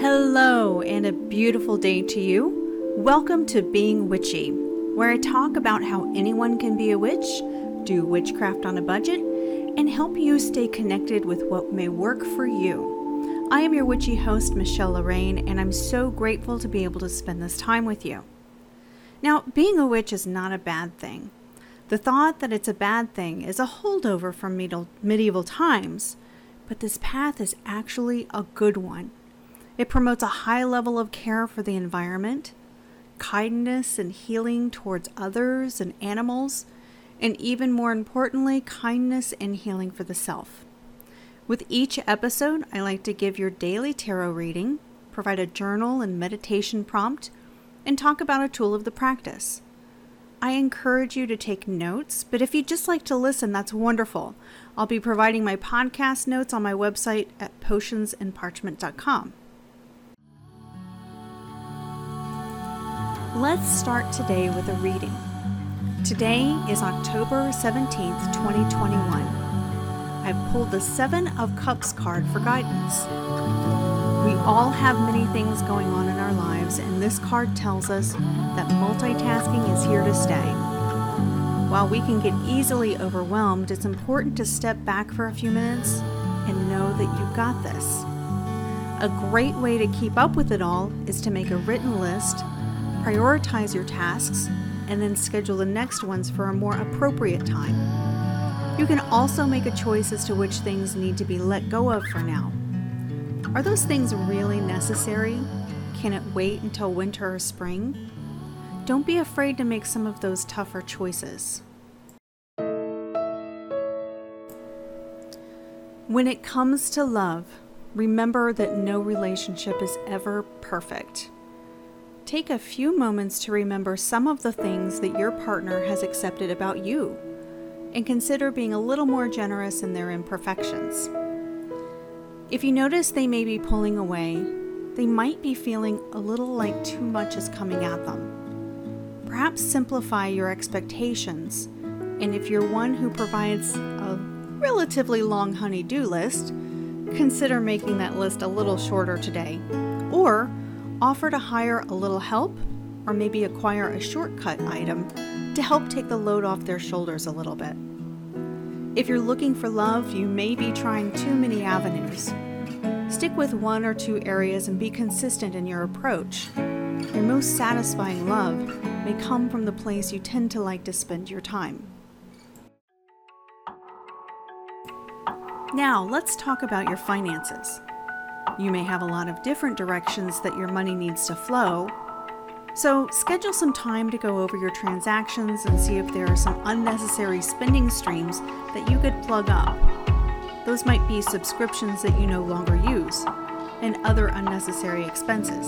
Hello, and a beautiful day to you. Welcome to Being Witchy, where I talk about how anyone can be a witch, do witchcraft on a budget, and help you stay connected with what may work for you. I am your witchy host, Michelle Lorraine, and I'm so grateful to be able to spend this time with you. Now, being a witch is not a bad thing. The thought that it's a bad thing is a holdover from medieval times, but this path is actually a good one. It promotes a high level of care for the environment, kindness and healing towards others and animals, and even more importantly, kindness and healing for the self. With each episode, I like to give your daily tarot reading, provide a journal and meditation prompt, and talk about a tool of the practice. I encourage you to take notes, but if you just like to listen, that's wonderful. I'll be providing my podcast notes on my website at potionsandparchment.com. Let's start today with a reading. Today is October 17th, 2021. I've pulled the Seven of Cups card for guidance. We all have many things going on in our lives, and this card tells us that multitasking is here to stay. While we can get easily overwhelmed, it's important to step back for a few minutes and know that you've got this. A great way to keep up with it all is to make a written list, prioritize your tasks, and then schedule the next ones for a more appropriate time. You can also make a choice as to which things need to be let go of for now. Are those things really necessary? Can it wait until winter or spring? Don't be afraid to make some of those tougher choices. When it comes to love, remember that no relationship is ever perfect. Take a few moments to remember some of the things that your partner has accepted about you and consider being a little more generous in their imperfections. If you notice they may be pulling away, they might be feeling a little like too much is coming at them. Perhaps simplify your expectations, and if you're one who provides a relatively long honey-do list, consider making that list a little shorter today. Or offer to hire a little help or maybe acquire a shortcut item to help take the load off their shoulders a little bit. If you're looking for love, you may be trying too many avenues. Stick with one or two areas and be consistent in your approach. Your most satisfying love may come from the place you tend to like to spend your time. Now, let's talk about your finances. You may have a lot of different directions that your money needs to flow. So, schedule some time to go over your transactions and see if there are some unnecessary spending streams that you could plug up. Those might be subscriptions that you no longer use and other unnecessary expenses.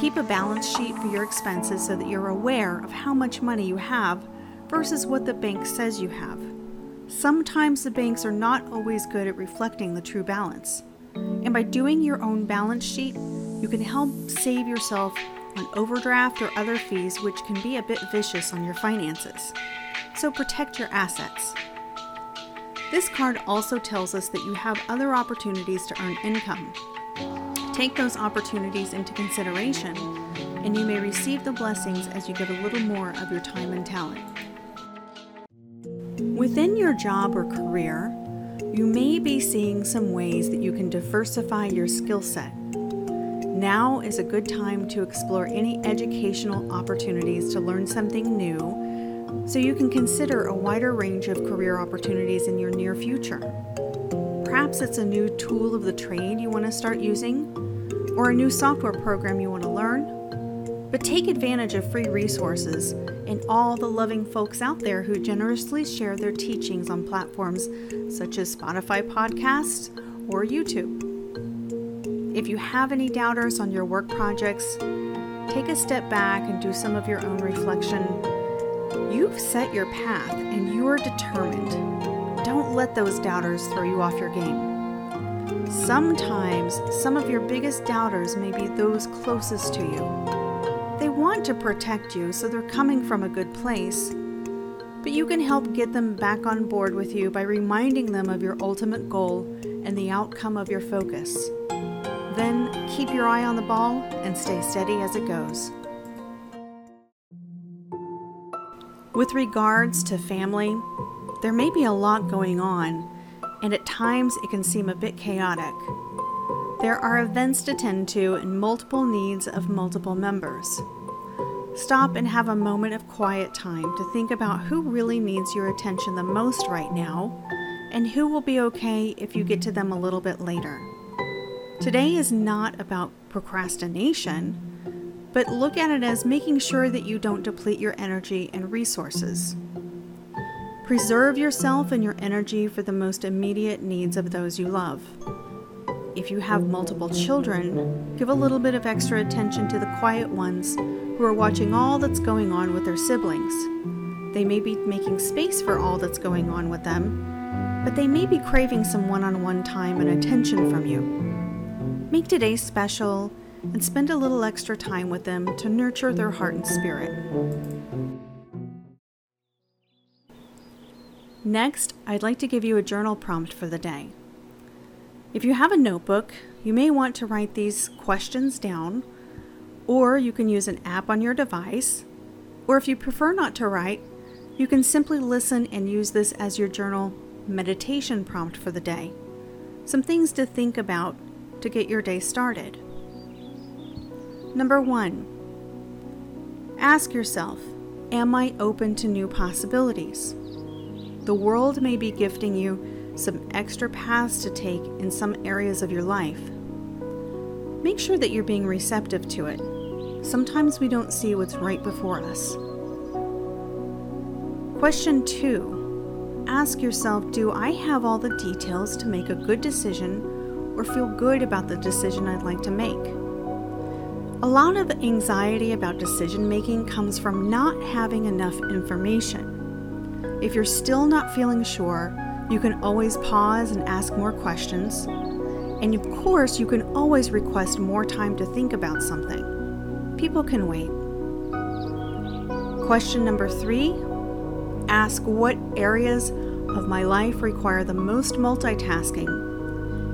Keep a balance sheet for your expenses so that you're aware of how much money you have versus what the bank says you have. Sometimes the banks are not always good at reflecting the true balance. And by doing your own balance sheet, you can help save yourself on overdraft or other fees, which can be a bit vicious on your finances. So protect your assets. This card also tells us that you have other opportunities to earn income. Take those opportunities into consideration, and you may receive the blessings as you give a little more of your time and talent. Within your job or career, you may be seeing some ways that you can diversify your skill set. Now is a good time to explore any educational opportunities to learn something new so you can consider a wider range of career opportunities in your near future. Perhaps it's a new tool of the trade you want to start using, or a new software program you want to learn. But take advantage of free resources and all the loving folks out there who generously share their teachings on platforms such as Spotify Podcasts or YouTube. If you have any doubters on your work projects, take a step back and do some of your own reflection. You've set your path and you're determined. Don't let those doubters throw you off your game. Sometimes some of your biggest doubters may be those closest to you want to protect you, so they're coming from a good place. But you can help get them back on board with you by reminding them of your ultimate goal and the outcome of your focus. then, keep your eye on the ball and stay steady as it goes. With regards to family, there may be a lot going on, and at times it can seem a bit chaotic. There are events to tend to and multiple needs of multiple members. Stop and have a moment of quiet time to think about who really needs your attention the most right now and who will be okay if you get to them a little bit later. Today is not about procrastination, but look at it as making sure that you don't deplete your energy and resources. Preserve yourself and your energy for the most immediate needs of those you love. If you have multiple children, give a little bit of extra attention to the quiet ones who are watching all that's going on with their siblings. They may be making space for all that's going on with them, but they may be craving some one on one time and attention from you. Make today special and spend a little extra time with them to nurture their heart and spirit. Next, I'd like to give you a journal prompt for the day. If you have a notebook, you may want to write these questions down, or you can use an app on your device, or if you prefer not to write, you can simply listen and use this as your journal meditation prompt for the day. Some things to think about to get your day started. Number one, ask yourself Am I open to new possibilities? The world may be gifting you some extra paths to take in some areas of your life. Make sure that you're being receptive to it. Sometimes we don't see what's right before us. Question two Ask yourself Do I have all the details to make a good decision or feel good about the decision I'd like to make? A lot of anxiety about decision making comes from not having enough information. If you're still not feeling sure, you can always pause and ask more questions. And of course, you can always request more time to think about something. People can wait. Question number three ask what areas of my life require the most multitasking?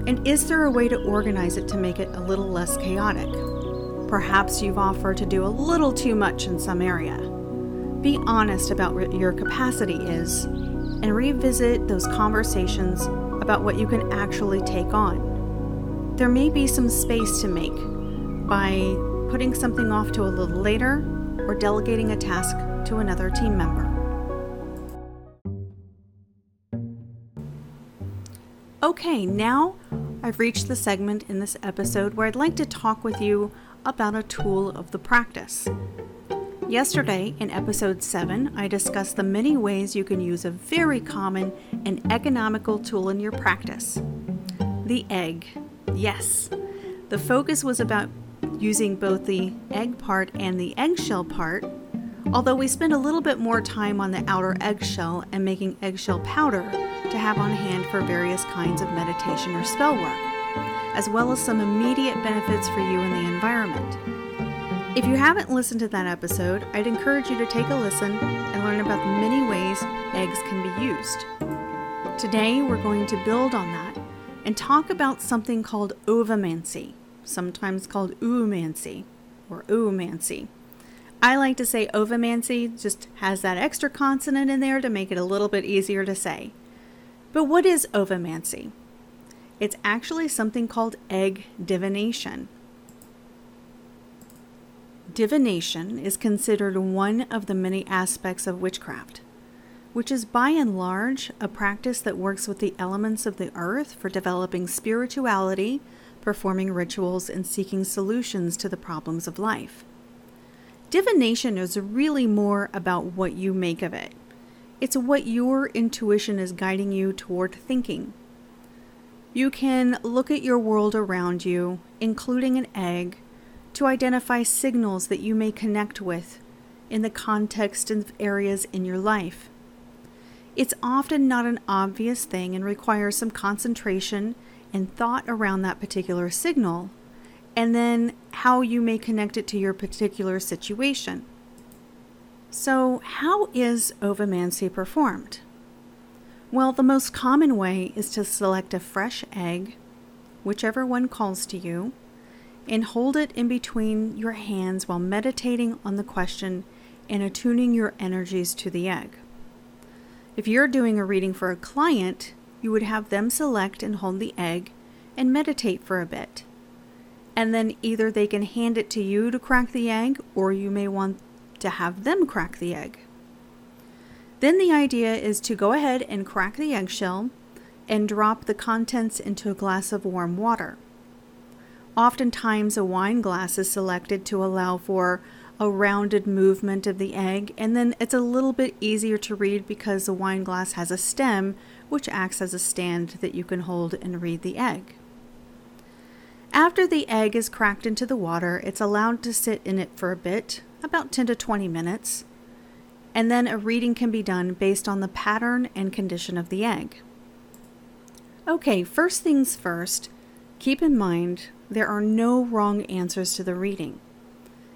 And is there a way to organize it to make it a little less chaotic? Perhaps you've offered to do a little too much in some area. Be honest about what your capacity is and revisit those conversations about what you can actually take on. There may be some space to make by putting something off to a little later or delegating a task to another team member. Okay, now I've reached the segment in this episode where I'd like to talk with you about a tool of the practice. Yesterday, in episode 7, I discussed the many ways you can use a very common and economical tool in your practice the egg. Yes, the focus was about using both the egg part and the eggshell part, although we spent a little bit more time on the outer eggshell and making eggshell powder to have on hand for various kinds of meditation or spell work, as well as some immediate benefits for you and the environment. If you haven't listened to that episode, I'd encourage you to take a listen and learn about the many ways eggs can be used. Today, we're going to build on that and talk about something called ovomancy, sometimes called oomancy or oomancy. I like to say ovomancy just has that extra consonant in there to make it a little bit easier to say. But what is ovomancy? It's actually something called egg divination. Divination is considered one of the many aspects of witchcraft, which is by and large a practice that works with the elements of the earth for developing spirituality, performing rituals, and seeking solutions to the problems of life. Divination is really more about what you make of it. It's what your intuition is guiding you toward thinking. You can look at your world around you, including an egg, to identify signals that you may connect with in the context of areas in your life. It's often not an obvious thing and requires some concentration and thought around that particular signal, and then how you may connect it to your particular situation. So, how is ovomancy performed? Well, the most common way is to select a fresh egg, whichever one calls to you, and hold it in between your hands while meditating on the question and attuning your energies to the egg. If you're doing a reading for a client, you would have them select and hold the egg and meditate for a bit. And then either they can hand it to you to crack the egg, or you may want to have them crack the egg. Then the idea is to go ahead and crack the eggshell and drop the contents into a glass of warm water. Oftentimes, a wine glass is selected to allow for a rounded movement of the egg, and then it's a little bit easier to read because the wine glass has a stem which acts as a stand that you can hold and read the egg. After the egg is cracked into the water, it's allowed to sit in it for a bit, about 10 to 20 minutes, and then a reading can be done based on the pattern and condition of the egg. Okay, first things first, keep in mind there are no wrong answers to the reading.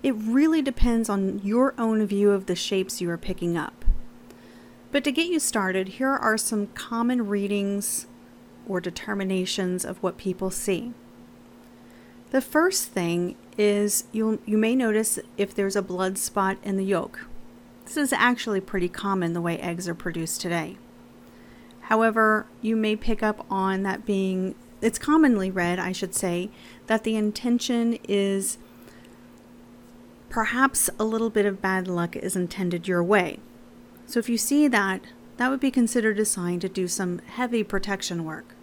It really depends on your own view of the shapes you are picking up. But to get you started, here are some common readings or determinations of what people see. The first thing is you you may notice if there's a blood spot in the yolk. This is actually pretty common the way eggs are produced today. However, you may pick up on that being it's commonly read, I should say, that the intention is perhaps a little bit of bad luck is intended your way. So if you see that, that would be considered a sign to do some heavy protection work.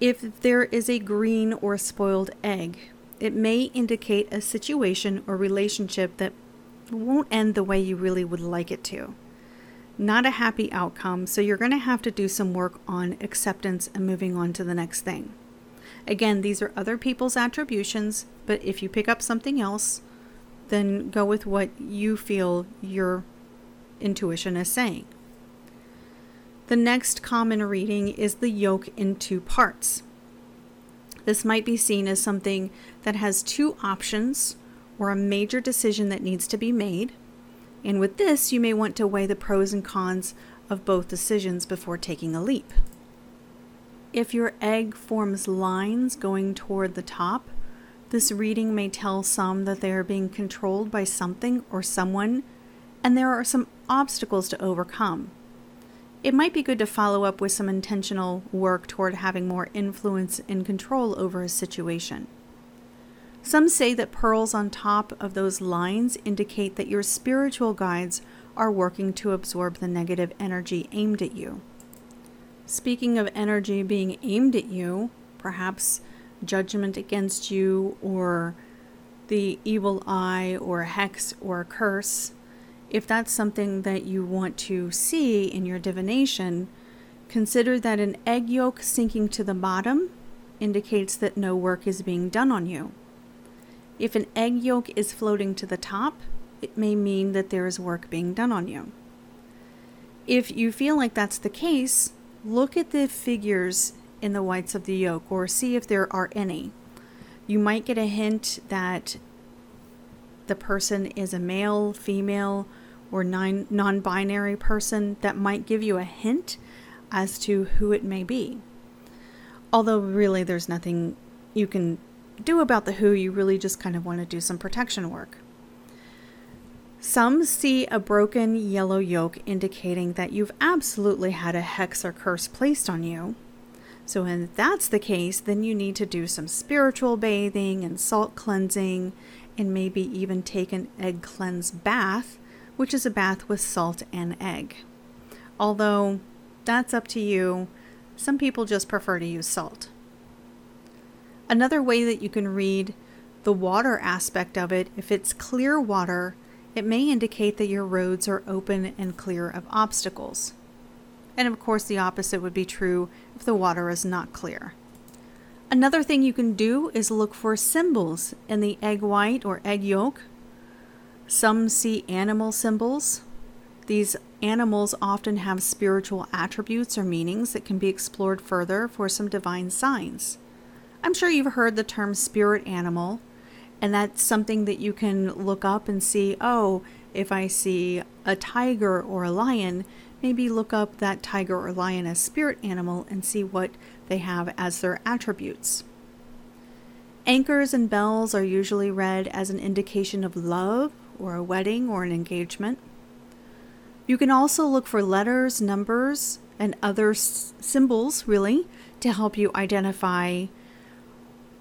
If there is a green or spoiled egg, it may indicate a situation or relationship that won't end the way you really would like it to. Not a happy outcome, so you're going to have to do some work on acceptance and moving on to the next thing. Again, these are other people's attributions, but if you pick up something else, then go with what you feel your intuition is saying. The next common reading is the yolk in two parts. This might be seen as something that has two options or a major decision that needs to be made. And with this, you may want to weigh the pros and cons of both decisions before taking a leap. If your egg forms lines going toward the top, this reading may tell some that they are being controlled by something or someone, and there are some obstacles to overcome. It might be good to follow up with some intentional work toward having more influence and control over a situation. Some say that pearls on top of those lines indicate that your spiritual guides are working to absorb the negative energy aimed at you. Speaking of energy being aimed at you, perhaps judgment against you or the evil eye or hex or curse, if that's something that you want to see in your divination, consider that an egg yolk sinking to the bottom indicates that no work is being done on you. If an egg yolk is floating to the top, it may mean that there is work being done on you. If you feel like that's the case, look at the figures in the whites of the yolk or see if there are any. You might get a hint that the person is a male, female, or non binary person that might give you a hint as to who it may be. Although, really, there's nothing you can do about the who, you really just kind of want to do some protection work. Some see a broken yellow yolk indicating that you've absolutely had a hex or curse placed on you. So, when that's the case, then you need to do some spiritual bathing and salt cleansing, and maybe even take an egg cleanse bath, which is a bath with salt and egg. Although that's up to you, some people just prefer to use salt. Another way that you can read the water aspect of it, if it's clear water, it may indicate that your roads are open and clear of obstacles. And of course, the opposite would be true if the water is not clear. Another thing you can do is look for symbols in the egg white or egg yolk. Some see animal symbols. These animals often have spiritual attributes or meanings that can be explored further for some divine signs. I'm sure you've heard the term spirit animal, and that's something that you can look up and see oh, if I see a tiger or a lion, maybe look up that tiger or lion as spirit animal and see what they have as their attributes. Anchors and bells are usually read as an indication of love or a wedding or an engagement. You can also look for letters, numbers, and other s- symbols, really, to help you identify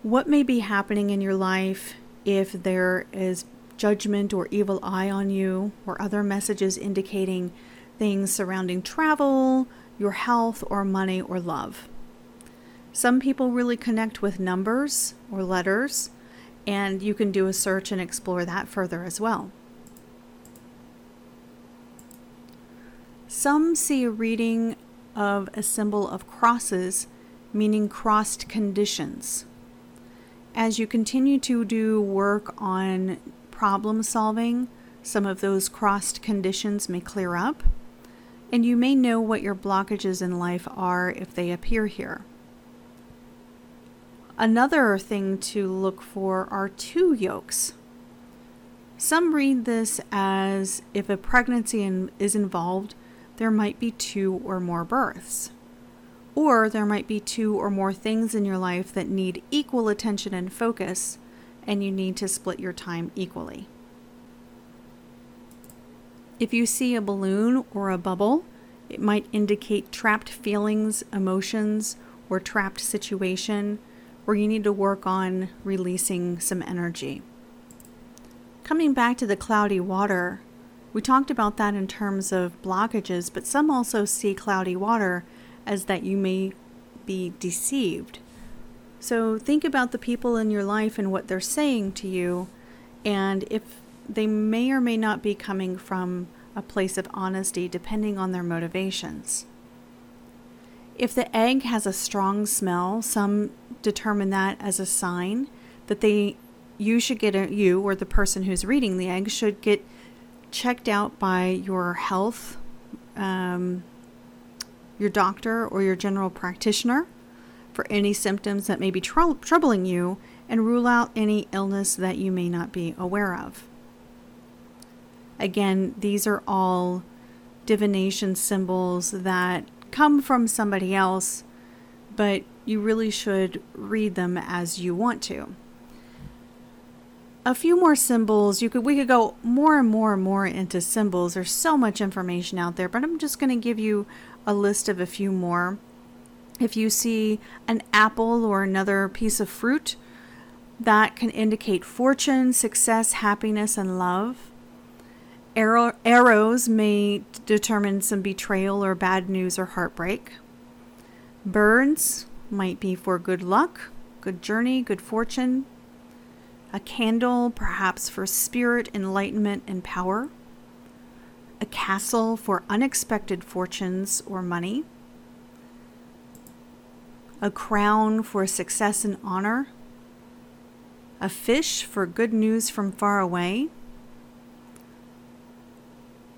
what may be happening in your life if there is judgment or evil eye on you, or other messages indicating things surrounding travel, your health, or money or love. Some people really connect with numbers or letters, and you can do a search and explore that further as well. Some see a reading of a symbol of crosses, meaning crossed conditions. As you continue to do work on problem solving, some of those crossed conditions may clear up, and you may know what your blockages in life are if they appear here. Another thing to look for are two yolks. Some read this as if a pregnancy in, is involved, there might be two or more births. Or there might be two or more things in your life that need equal attention and focus, and you need to split your time equally. If you see a balloon or a bubble, it might indicate trapped feelings, emotions, or trapped situation where you need to work on releasing some energy. Coming back to the cloudy water, we talked about that in terms of blockages, but some also see cloudy water as that you may be deceived. So think about the people in your life and what they're saying to you, and if they may or may not be coming from a place of honesty depending on their motivations. If the egg has a strong smell, some determine that as a sign that they you should get a, you or the person who's reading the egg should get checked out by your health um, your doctor or your general practitioner for any symptoms that may be tr- troubling you and rule out any illness that you may not be aware of. Again, these are all divination symbols that come from somebody else, but you really should read them as you want to. A few more symbols. You could we could go more and more and more into symbols. There's so much information out there, but I'm just going to give you a list of a few more. If you see an apple or another piece of fruit, that can indicate fortune, success, happiness, and love. Arrow, arrows may determine some betrayal or bad news or heartbreak. Birds might be for good luck, good journey, good fortune. A candle, perhaps for spirit, enlightenment, and power a castle for unexpected fortunes or money, a crown for success and honor, a fish for good news from far away,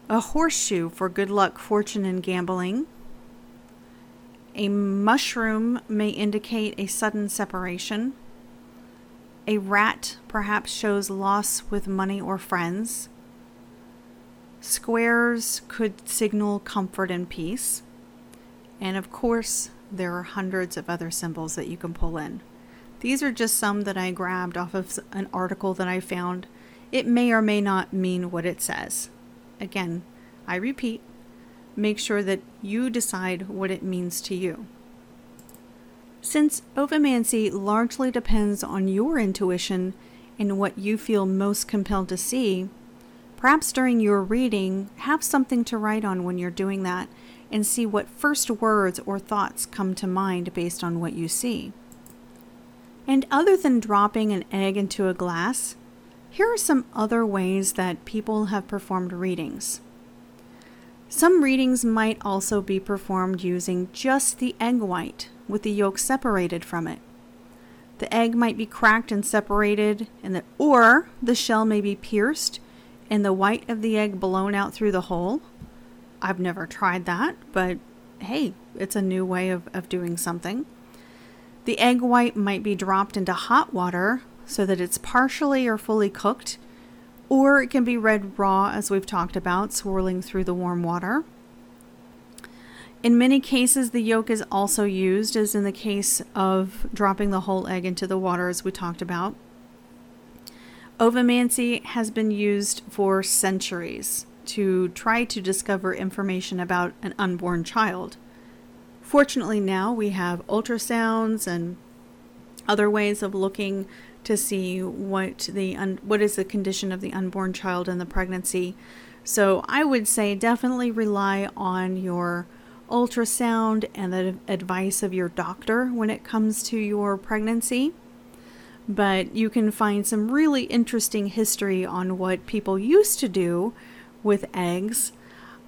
a horseshoe for good luck, fortune, and gambling. A mushroom may indicate a sudden separation. A rat perhaps shows loss with money or friends. Squares could signal comfort and peace. And of course, there are hundreds of other symbols that you can pull in. These are just some that I grabbed off of an article that I found. It may or may not mean what it says. Again, I repeat, make sure that you decide what it means to you. Since ovomancy largely depends on your intuition and what you feel most compelled to see, Perhaps during your reading, have something to write on when you're doing that and see what first words or thoughts come to mind based on what you see. And other than dropping an egg into a glass, here are some other ways that people have performed readings. Some readings might also be performed using just the egg white with the yolk separated from it. The egg might be cracked and separated, and the, or the shell may be pierced and the white of the egg blown out through the hole. I've never tried that, but hey, it's a new way of, of doing something. The egg white might be dropped into hot water so that it's partially or fully cooked, or it can be read raw, as we've talked about, swirling through the warm water. In many cases, the yolk is also used, as in the case of dropping the whole egg into the water, as we talked about. Ovomancy has been used for centuries to try to discover information about an unborn child. Fortunately, now we have ultrasounds and other ways of looking to see what the un- what is the condition of the unborn child in the pregnancy. So I would say definitely rely on your ultrasound and the advice of your doctor when it comes to your pregnancy. But you can find some really interesting history on what people used to do with eggs,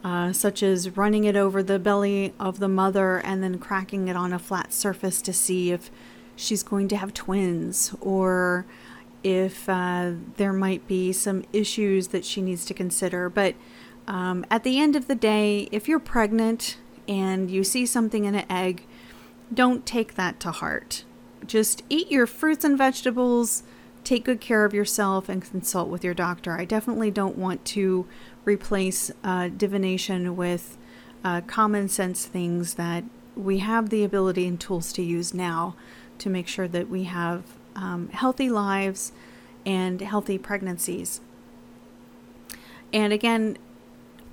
uh, such as running it over the belly of the mother and then cracking it on a flat surface to see if she's going to have twins or if uh, there might be some issues that she needs to consider. But um, at the end of the day, if you're pregnant and you see something in an egg, don't take that to heart. Just eat your fruits and vegetables, take good care of yourself, and consult with your doctor. I definitely don't want to replace uh, divination with uh, common sense things that we have the ability and tools to use now to make sure that we have um, healthy lives and healthy pregnancies. And again,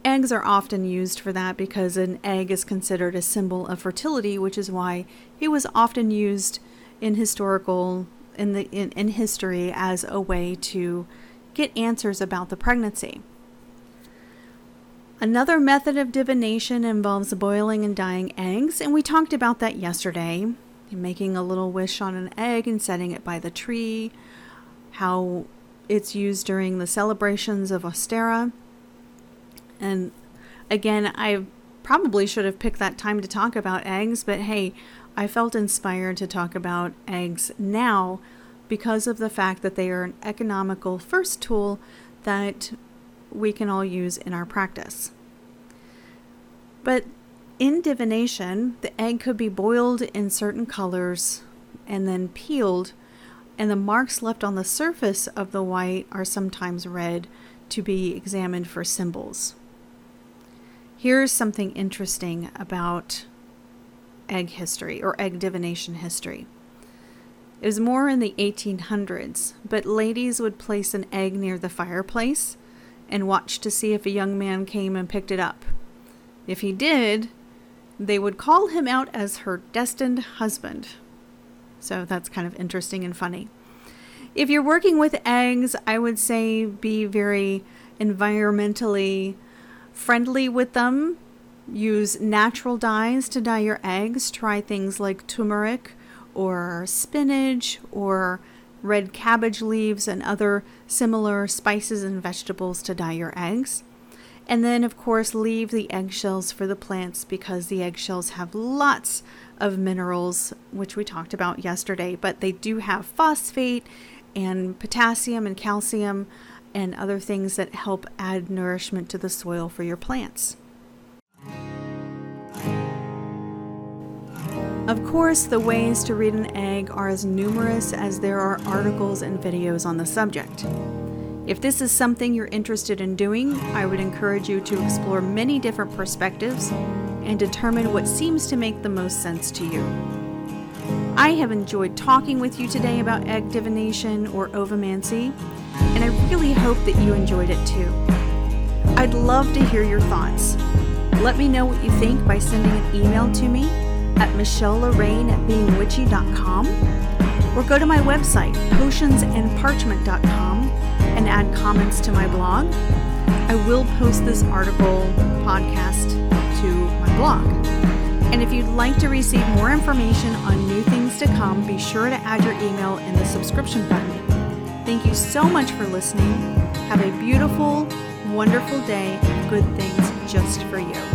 Eggs are often used for that because an egg is considered a symbol of fertility, which is why it was often used in historical in the in, in history as a way to get answers about the pregnancy. Another method of divination involves boiling and dyeing eggs, and we talked about that yesterday. Making a little wish on an egg and setting it by the tree, how it's used during the celebrations of Ostara. And again, I probably should have picked that time to talk about eggs, but hey, I felt inspired to talk about eggs now because of the fact that they are an economical first tool that we can all use in our practice. But in divination, the egg could be boiled in certain colors and then peeled, and the marks left on the surface of the white are sometimes red to be examined for symbols. Here's something interesting about egg history or egg divination history. It was more in the 1800s, but ladies would place an egg near the fireplace and watch to see if a young man came and picked it up. If he did, they would call him out as her destined husband. So that's kind of interesting and funny. If you're working with eggs, I would say be very environmentally friendly with them. Use natural dyes to dye your eggs. Try things like turmeric or spinach or red cabbage leaves and other similar spices and vegetables to dye your eggs. And then, of course, leave the eggshells for the plants because the eggshells have lots of minerals, which we talked about yesterday, but they do have phosphate and potassium and calcium and other things that help add nourishment to the soil for your plants. Of course, the ways to read an egg are as numerous as there are articles and videos on the subject. If this is something you're interested in doing, I would encourage you to explore many different perspectives and determine what seems to make the most sense to you. I have enjoyed talking with you today about egg divination or ovomancy, and I really hope that you enjoyed it too. I'd love to hear your thoughts. Let me know what you think by sending an email to me at michellelorraine at beingwitchy.com or go to my website, potionsandparchment.com, and add comments to my blog. I will post this article podcast to my blog. And if you'd like to receive more information on new things to come, be sure to add your email in the subscription button. Thank you so much for listening. Have a beautiful, wonderful day good things just for you.